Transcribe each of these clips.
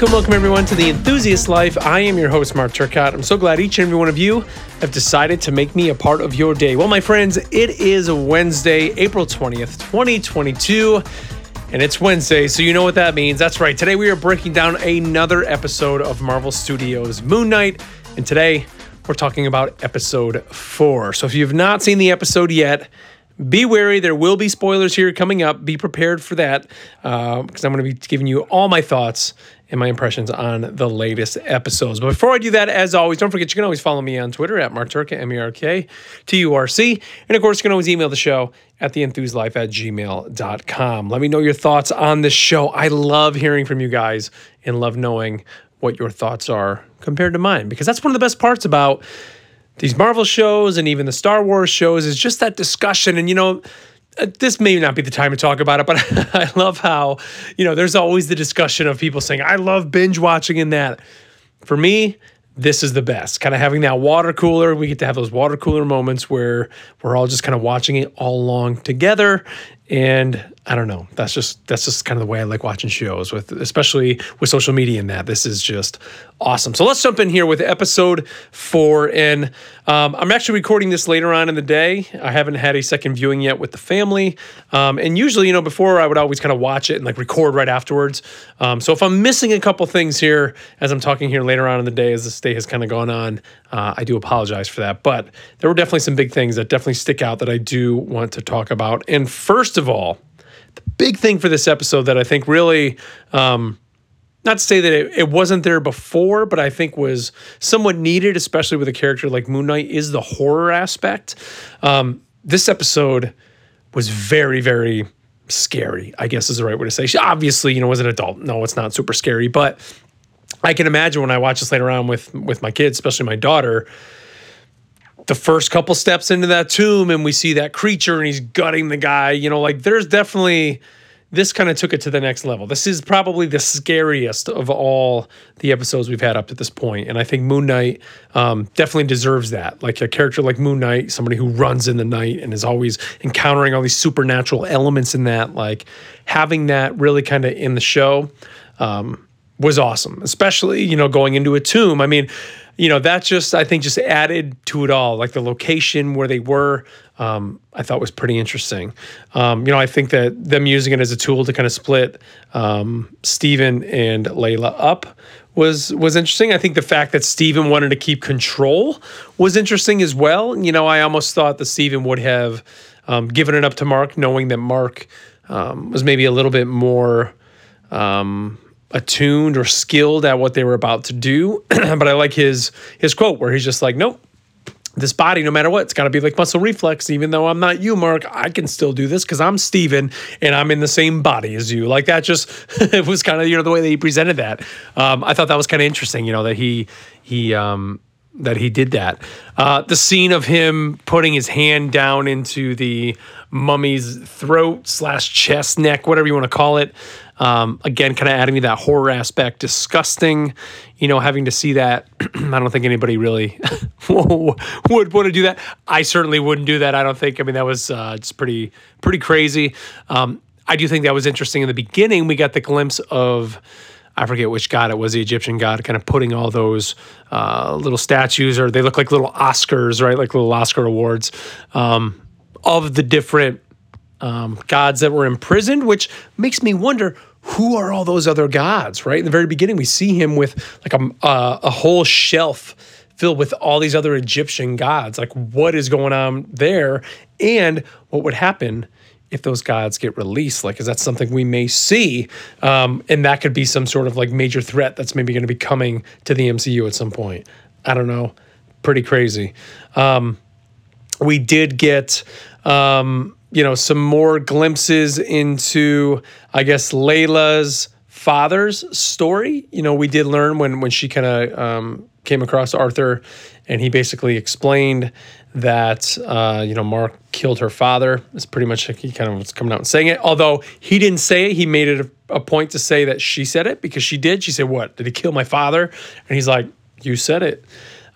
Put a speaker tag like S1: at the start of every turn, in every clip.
S1: Welcome, welcome everyone to the Enthusiast Life. I am your host, Mark Turcott. I'm so glad each and every one of you have decided to make me a part of your day. Well, my friends, it is Wednesday, April 20th, 2022, and it's Wednesday, so you know what that means. That's right. Today we are breaking down another episode of Marvel Studios' Moon Knight, and today we're talking about episode four. So if you've not seen the episode yet, be wary. There will be spoilers here coming up. Be prepared for that because uh, I'm going to be giving you all my thoughts and my impressions on the latest episodes. But before I do that, as always, don't forget you can always follow me on Twitter at MarkTurca, M E R K T U R C. And of course, you can always email the show at theenthuslife at gmail.com. Let me know your thoughts on this show. I love hearing from you guys and love knowing what your thoughts are compared to mine because that's one of the best parts about these Marvel shows and even the Star Wars shows is just that discussion. And, you know, Uh, this may not be the time to talk about it, but I love how, you know, there's always the discussion of people saying, I love binge watching in that. For me, this is the best. Kind of having that water cooler. We get to have those water cooler moments where we're all just kind of watching it all along together. And I don't know. That's just that's just kind of the way I like watching shows with especially with social media and that. This is just awesome. So let's jump in here with episode four. And um, I'm actually recording this later on in the day. I haven't had a second viewing yet with the family. Um, and usually, you know, before I would always kind of watch it and like record right afterwards. Um, so if I'm missing a couple things here as I'm talking here later on in the day as this day has kind of gone on, uh, I do apologize for that. But there were definitely some big things that definitely stick out that I do want to talk about. And first of all, the big thing for this episode that I think really, um, not to say that it, it, wasn't there before, but I think was somewhat needed, especially with a character like Moon Knight, is the horror aspect. Um, this episode was very, very scary, I guess is the right way to say. She obviously, you know, was an adult. No, it's not super scary, but I can imagine when I watch this later on with with my kids, especially my daughter, the first couple steps into that tomb and we see that creature and he's gutting the guy, you know, like there's definitely this kind of took it to the next level. This is probably the scariest of all the episodes we've had up to this point, and I think Moon Knight um, definitely deserves that. Like a character like Moon Knight, somebody who runs in the night and is always encountering all these supernatural elements in that, like having that really kind of in the show um, was awesome. Especially you know going into a tomb. I mean, you know, that just I think just added to it all. Like the location where they were, um, I thought was pretty interesting. Um, you know, I think that them using it as a tool to kind of split um, Steven and Layla up was was interesting. I think the fact that Steven wanted to keep control was interesting as well. You know, I almost thought that Steven would have um, given it up to Mark, knowing that Mark um, was maybe a little bit more. Um, attuned or skilled at what they were about to do. but I like his his quote where he's just like, "Nope, this body, no matter what, it's got to be like muscle reflex. Even though I'm not you, Mark, I can still do this because I'm Steven and I'm in the same body as you. Like that, just it was kind of you know the way that he presented that. Um, I thought that was kind of interesting. You know that he he um, that he did that. Uh, the scene of him putting his hand down into the mummy's throat slash chest neck, whatever you want to call it. Um, again, kind of adding to that horror aspect. Disgusting, you know, having to see that. I don't think anybody really would want to do that. I certainly wouldn't do that. I don't think. I mean, that was uh, pretty pretty crazy. Um, I do think that was interesting in the beginning. We got the glimpse of. I forget which god it was, the Egyptian god, kind of putting all those uh, little statues, or they look like little Oscars, right? Like little Oscar awards um, of the different um, gods that were imprisoned, which makes me wonder who are all those other gods, right? In the very beginning, we see him with like a, uh, a whole shelf filled with all these other Egyptian gods. Like, what is going on there? And what would happen if those gods get released? Like, is that something we may see? Um, and that could be some sort of like major threat that's maybe going to be coming to the MCU at some point. I don't know. Pretty crazy. Um, we did get um, you know, some more glimpses into, I guess, Layla's father's story. You know, we did learn when when she kind of um, came across Arthur, and he basically explained that uh, you know Mark killed her father. It's pretty much he kind of was coming out and saying it. Although he didn't say it, he made it a, a point to say that she said it because she did. She said, "What did he kill my father?" And he's like, "You said it."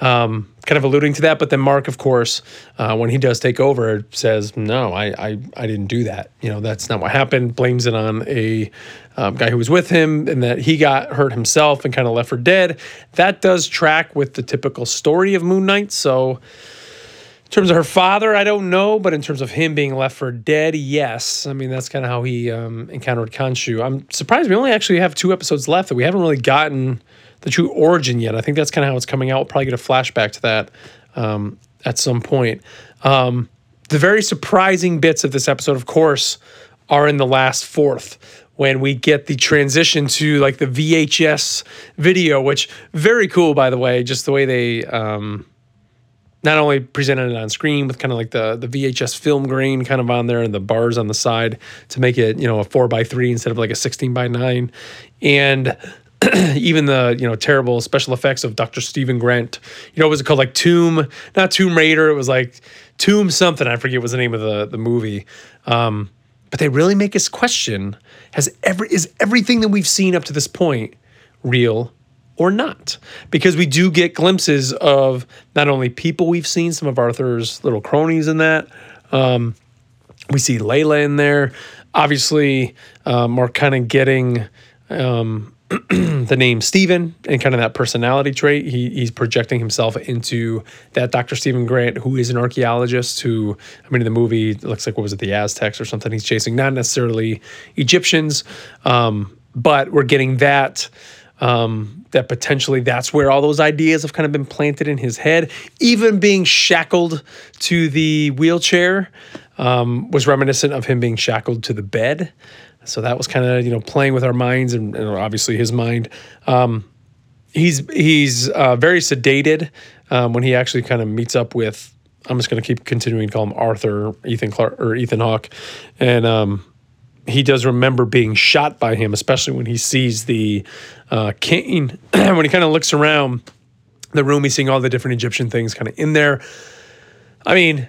S1: Um, kind of alluding to that, but then Mark, of course, uh, when he does take over, says, "No, I, I, I didn't do that. You know, that's not what happened." Blames it on a um, guy who was with him, and that he got hurt himself and kind of left for dead. That does track with the typical story of Moon Knight. So, terms of her father, I don't know, but in terms of him being left for dead, yes. I mean, that's kind of how he um, encountered Khonshu. I'm surprised we only actually have two episodes left that we haven't really gotten the true origin yet. I think that's kind of how it's coming out. We'll probably get a flashback to that um, at some point. Um, the very surprising bits of this episode, of course, are in the last fourth when we get the transition to like the VHS video, which very cool, by the way, just the way they um, not only presented it on screen with kind of like the the VHS film grain kind of on there and the bars on the side to make it you know a four by three instead of like a sixteen by nine, and even the you know terrible special effects of Dr. Steven Grant. You know, what was it called like Tomb? Not Tomb Raider. It was like Tomb something. I forget was the name of the the movie. Um, but they really make us question: Has every is everything that we've seen up to this point real or not? Because we do get glimpses of not only people we've seen, some of Arthur's little cronies in that. Um, we see Layla in there. Obviously, um, we're kind of getting um, the name Steven and kind of that personality trait. He, he's projecting himself into that Dr. Steven Grant, who is an archaeologist who, I mean, in the movie, looks like, what was it, the Aztecs or something he's chasing, not necessarily Egyptians, um, but we're getting that. Um, that potentially that's where all those ideas have kind of been planted in his head. Even being shackled to the wheelchair um, was reminiscent of him being shackled to the bed. So that was kind of you know playing with our minds and, and obviously his mind. Um, he's he's uh, very sedated um, when he actually kind of meets up with. I'm just going to keep continuing to call him Arthur, Ethan Clark or Ethan Hawke, and um, he does remember being shot by him, especially when he sees the uh, cane. when he kind of looks around the room, he's seeing all the different Egyptian things kind of in there. I mean,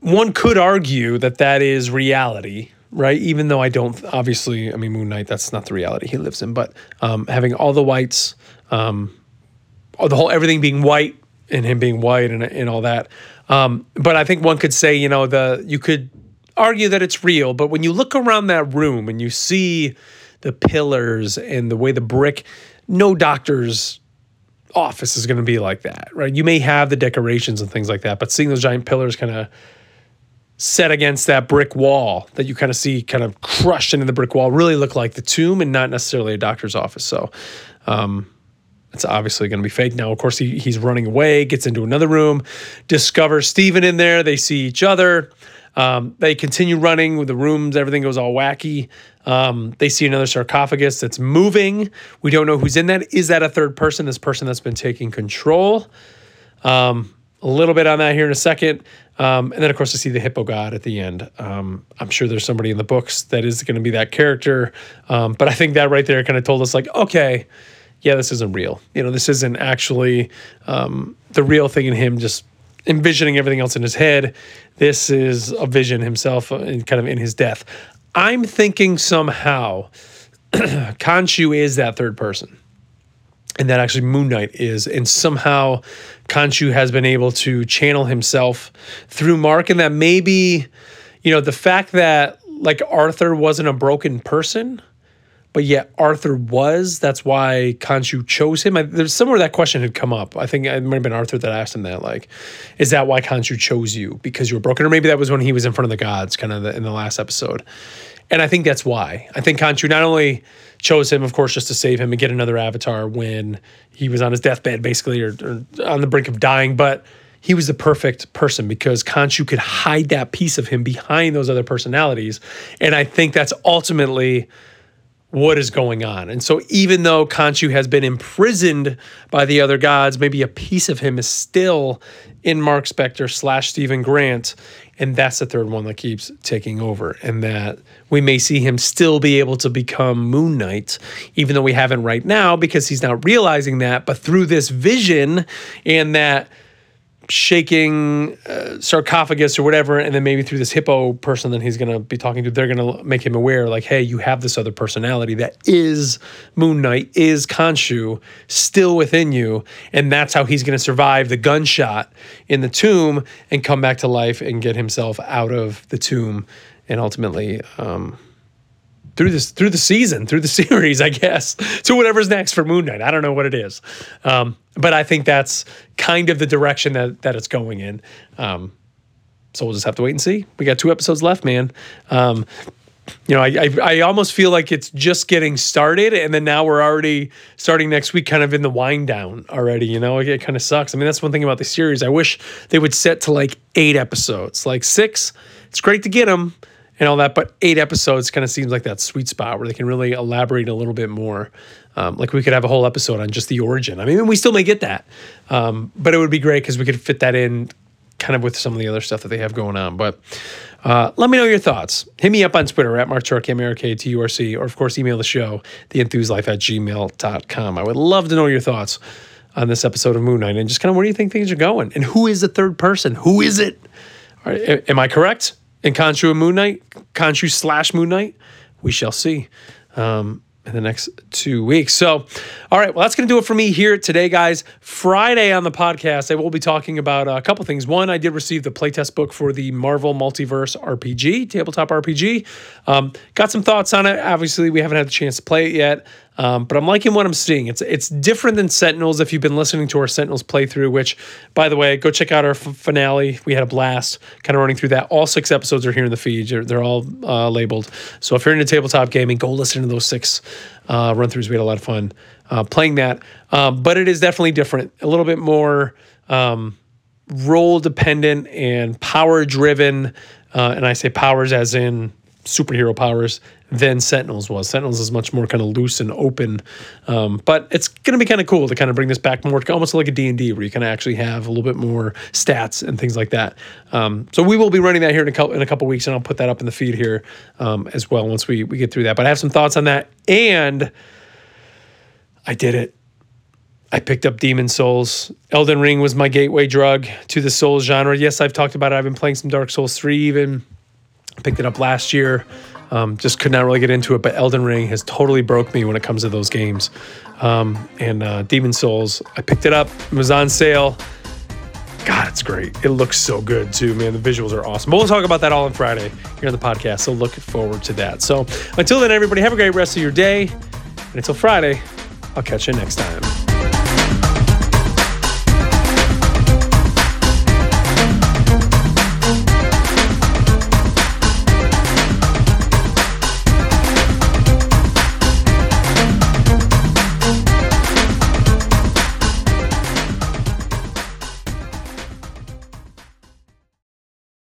S1: one could argue that that is reality, right? Even though I don't, obviously, I mean, Moon Knight, that's not the reality he lives in, but um, having all the whites, um, the whole everything being white and him being white and, and all that. Um, but I think one could say, you know, the you could argue that it's real, but when you look around that room and you see the pillars and the way the brick, no doctor's office is going to be like that, right? You may have the decorations and things like that, but seeing those giant pillars kind of set against that brick wall that you kind of see kind of crushed into the brick wall really look like the tomb and not necessarily a doctor's office. So um, it's obviously going to be fake. Now, of course, he, he's running away, gets into another room, discovers Steven in there. They see each other. Um, they continue running with the rooms, everything goes all wacky. Um, they see another sarcophagus that's moving. We don't know who's in that. Is that a third person? This person that's been taking control. Um, a little bit on that here in a second. Um, and then, of course, I see the hippo god at the end. Um, I'm sure there's somebody in the books that is going to be that character. Um, but I think that right there kind of told us, like, okay, yeah, this isn't real. You know, this isn't actually um, the real thing in him just envisioning everything else in his head. This is a vision himself and uh, kind of in his death. I'm thinking somehow Khonshu is that third person and that actually Moon Knight is. And somehow Khonshu has been able to channel himself through Mark, and that maybe, you know, the fact that like Arthur wasn't a broken person, but yet Arthur was. That's why Khonshu chose him. I, there's somewhere that question had come up. I think it might have been Arthur that asked him that. Like, is that why Khonshu chose you because you were broken, or maybe that was when he was in front of the gods, kind of in the last episode. And I think that's why. I think Khonshu not only chose him, of course, just to save him and get another avatar when he was on his deathbed, basically, or, or on the brink of dying, but he was the perfect person because Khonshu could hide that piece of him behind those other personalities. And I think that's ultimately what is going on. And so even though Khonshu has been imprisoned by the other gods, maybe a piece of him is still in Mark Spector slash Steven Grant. And that's the third one that keeps taking over. And that we may see him still be able to become Moon Knight, even though we haven't right now because he's not realizing that. But through this vision and that shaking uh, sarcophagus or whatever, and then maybe through this hippo person that he's going to be talking to, they're going to make him aware, like, hey, you have this other personality that is Moon Knight, is Khonshu, still within you, and that's how he's going to survive the gunshot in the tomb and come back to life and get himself out of the tomb, and ultimately. Um, through this through the season, through the series, I guess, to whatever's next for Moon Knight. I don't know what it is, um, but I think that's kind of the direction that that it's going in. Um, so we'll just have to wait and see. We got two episodes left, man. Um, you know, I, I, I almost feel like it's just getting started, and then now we're already starting next week, kind of in the wind down already. You know, it, it kind of sucks. I mean, that's one thing about the series. I wish they would set to like eight episodes, like six. It's great to get them and all that. But eight episodes kind of seems like that sweet spot where they can really elaborate a little bit more. Um, like we could have a whole episode on just the origin. I mean, we still may get that, um, but it would be great because we could fit that in kind of with some of the other stuff that they have going on. But uh, let me know your thoughts. Hit me up on Twitter at Mark Turc, M-A-R-K-T-U-R-C, or of course, email the show, theenthuslife at gmail.com. I would love to know your thoughts on this episode of Moon Knight and just kind of where do you think things are going? And who is the third person? Who is it? Right, am I correct? In Khonshu and Moon Knight, Khonshu slash Moon Knight, we shall see um, in the next two weeks. So, all right, well, that's going to do it for me here today, guys. Friday on the podcast, I will be talking about a couple things. One, I did receive the playtest book for the Marvel Multiverse RPG, tabletop RPG. Um, got some thoughts on it. Obviously, we haven't had the chance to play it yet. Um, but I'm liking what I'm seeing. It's it's different than Sentinels. If you've been listening to our Sentinels playthrough, which, by the way, go check out our f- finale. We had a blast, kind of running through that. All six episodes are here in the feed. They're, they're all uh, labeled. So if you're into tabletop gaming, go listen to those six uh, run throughs. We had a lot of fun uh, playing that. Um, but it is definitely different. A little bit more um, role dependent and power driven. Uh, and I say powers as in superhero powers than Sentinels was. Sentinels is much more kind of loose and open, um, but it's going to be kind of cool to kind of bring this back more, almost like a D&D where you can actually have a little bit more stats and things like that. Um, so we will be running that here in a couple, in a couple weeks, and I'll put that up in the feed here um, as well once we, we get through that. But I have some thoughts on that, and I did it. I picked up Demon's Souls. Elden Ring was my gateway drug to the Souls genre. Yes, I've talked about it. I've been playing some Dark Souls 3 even. Picked it up last year. Um, just could not really get into it, but Elden Ring has totally broke me when it comes to those games. Um, and uh, Demon's Souls, I picked it up. It was on sale. God, it's great. It looks so good too, man. The visuals are awesome. But we'll talk about that all on Friday here on the podcast. So look forward to that. So until then, everybody, have a great rest of your day. And until Friday, I'll catch you next time.